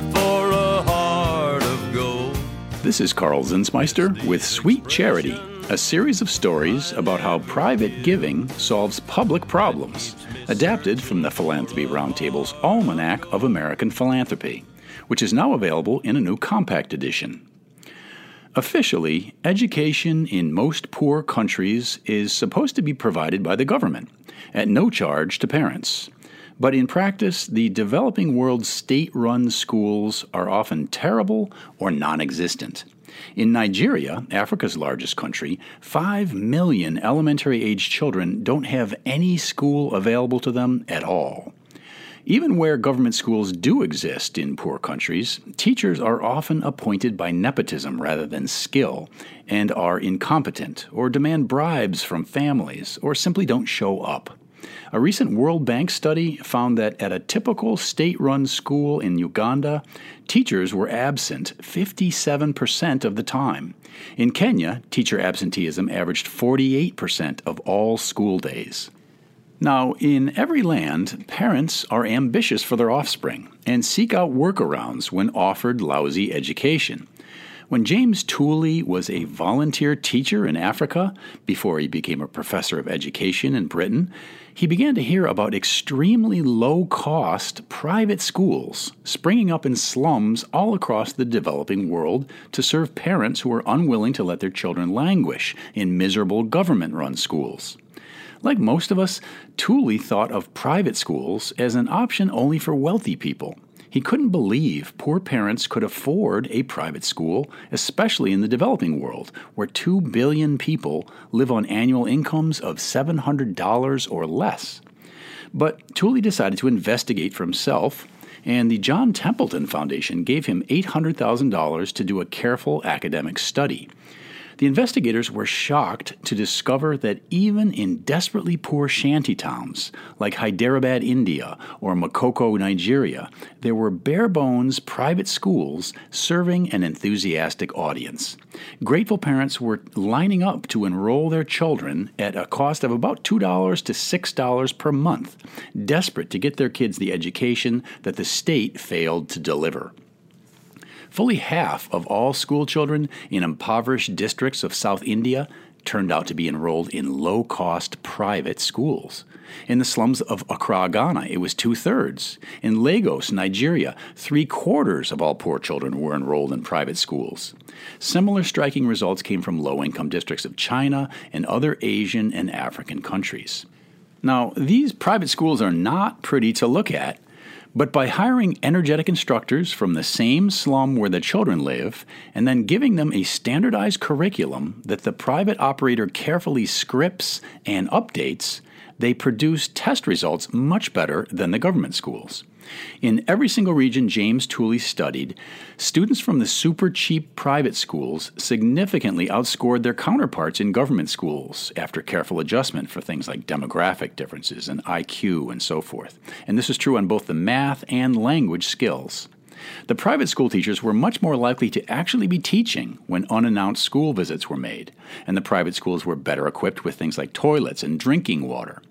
for a heart of gold. This is Karl Zinsmeister with Sweet Charity, a series of stories about how private giving solves public problems, adapted from the Philanthropy Roundtable's Almanac of American Philanthropy, which is now available in a new compact edition. Officially, education in most poor countries is supposed to be provided by the government at no charge to parents. But in practice, the developing world's state run schools are often terrible or non existent. In Nigeria, Africa's largest country, 5 million elementary age children don't have any school available to them at all. Even where government schools do exist in poor countries, teachers are often appointed by nepotism rather than skill, and are incompetent, or demand bribes from families, or simply don't show up. A recent World Bank study found that at a typical state run school in Uganda, teachers were absent 57% of the time. In Kenya, teacher absenteeism averaged 48% of all school days. Now, in every land, parents are ambitious for their offspring and seek out workarounds when offered lousy education. When James Tooley was a volunteer teacher in Africa before he became a professor of education in Britain, he began to hear about extremely low cost private schools springing up in slums all across the developing world to serve parents who were unwilling to let their children languish in miserable government run schools. Like most of us, Tooley thought of private schools as an option only for wealthy people he couldn't believe poor parents could afford a private school, especially in the developing world, where 2 billion people live on annual incomes of $700 or less. But Tooley decided to investigate for himself, and the John Templeton Foundation gave him $800,000 to do a careful academic study. The investigators were shocked to discover that even in desperately poor shanty towns like Hyderabad, India, or Makoko, Nigeria, there were bare bones private schools serving an enthusiastic audience. Grateful parents were lining up to enroll their children at a cost of about $2 to $6 per month, desperate to get their kids the education that the state failed to deliver. Fully half of all school children in impoverished districts of South India turned out to be enrolled in low cost private schools. In the slums of Accra, Ghana, it was two thirds. In Lagos, Nigeria, three quarters of all poor children were enrolled in private schools. Similar striking results came from low income districts of China and other Asian and African countries. Now, these private schools are not pretty to look at, but by hiring energetic instructors from the same slum where the children live, and then giving them a standardized curriculum that the private operator carefully scripts and updates, they produce test results much better than the government schools. In every single region James Tooley studied, students from the super cheap private schools significantly outscored their counterparts in government schools after careful adjustment for things like demographic differences and IQ and so forth. And this is true on both the math and language skills. The private school teachers were much more likely to actually be teaching when unannounced school visits were made, and the private schools were better equipped with things like toilets and drinking water.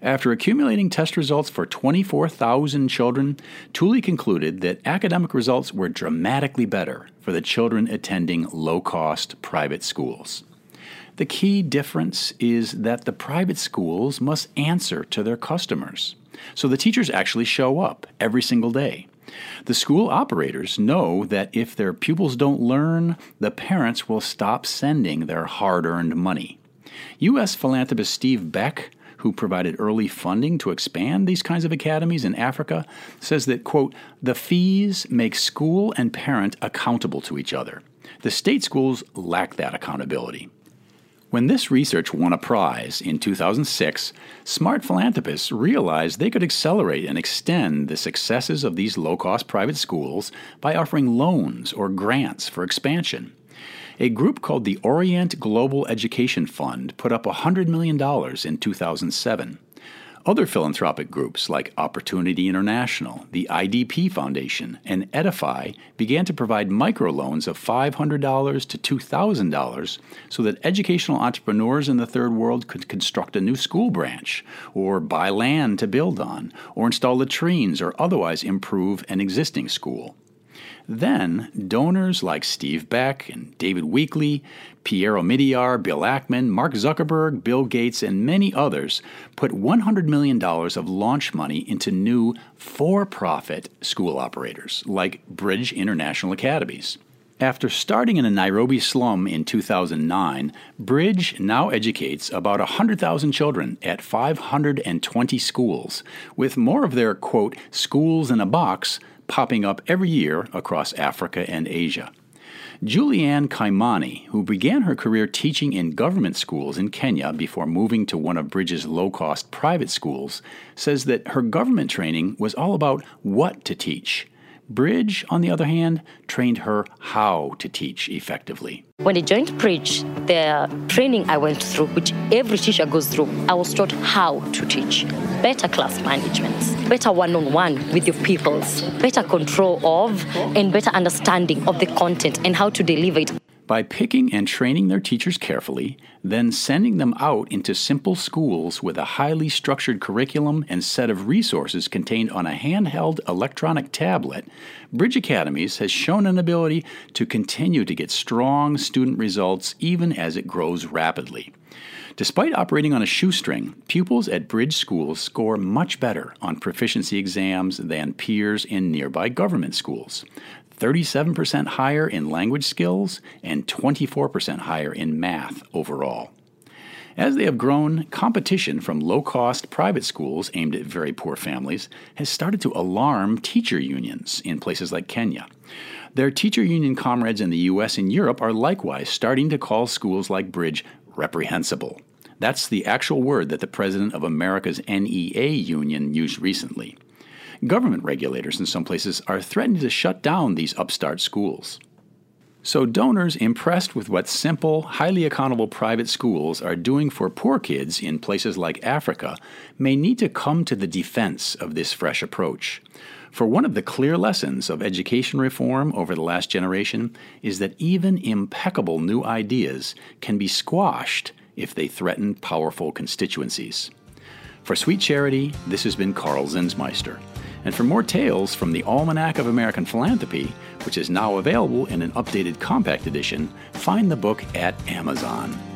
After accumulating test results for 24,000 children, Tooley concluded that academic results were dramatically better for the children attending low cost private schools. The key difference is that the private schools must answer to their customers. So the teachers actually show up every single day. The school operators know that if their pupils don't learn, the parents will stop sending their hard earned money. U.S. philanthropist Steve Beck who provided early funding to expand these kinds of academies in Africa, says that, quote, the fees make school and parent accountable to each other. The state schools lack that accountability. When this research won a prize in 2006, smart philanthropists realized they could accelerate and extend the successes of these low cost private schools by offering loans or grants for expansion. A group called the Orient Global Education Fund put up $100 million in 2007. Other philanthropic groups like Opportunity International, the IDP Foundation, and Edify began to provide microloans of $500 to $2,000 so that educational entrepreneurs in the third world could construct a new school branch, or buy land to build on, or install latrines or otherwise improve an existing school. Then, donors like Steve Beck and David Weekley, Pierre Omidyar, Bill Ackman, Mark Zuckerberg, Bill Gates, and many others put $100 million of launch money into new for profit school operators like Bridge International Academies. After starting in a Nairobi slum in 2009, Bridge now educates about 100,000 children at 520 schools, with more of their, quote, schools in a box popping up every year across Africa and Asia. Julianne Kaimani, who began her career teaching in government schools in Kenya before moving to one of Bridge's low cost private schools, says that her government training was all about what to teach Bridge, on the other hand, trained her how to teach effectively. When I joined Bridge, the training I went through, which every teacher goes through, I was taught how to teach. Better class management, better one on one with your pupils, better control of and better understanding of the content and how to deliver it by picking and training their teachers carefully, then sending them out into simple schools with a highly structured curriculum and set of resources contained on a handheld electronic tablet, Bridge Academies has shown an ability to continue to get strong student results even as it grows rapidly. Despite operating on a shoestring, pupils at Bridge schools score much better on proficiency exams than peers in nearby government schools. 37% higher in language skills, and 24% higher in math overall. As they have grown, competition from low cost private schools aimed at very poor families has started to alarm teacher unions in places like Kenya. Their teacher union comrades in the US and Europe are likewise starting to call schools like Bridge reprehensible. That's the actual word that the president of America's NEA union used recently. Government regulators in some places are threatening to shut down these upstart schools. So, donors impressed with what simple, highly accountable private schools are doing for poor kids in places like Africa may need to come to the defense of this fresh approach. For one of the clear lessons of education reform over the last generation is that even impeccable new ideas can be squashed if they threaten powerful constituencies. For Sweet Charity, this has been Karl Zinsmeister. And for more tales from the Almanac of American Philanthropy, which is now available in an updated compact edition, find the book at Amazon.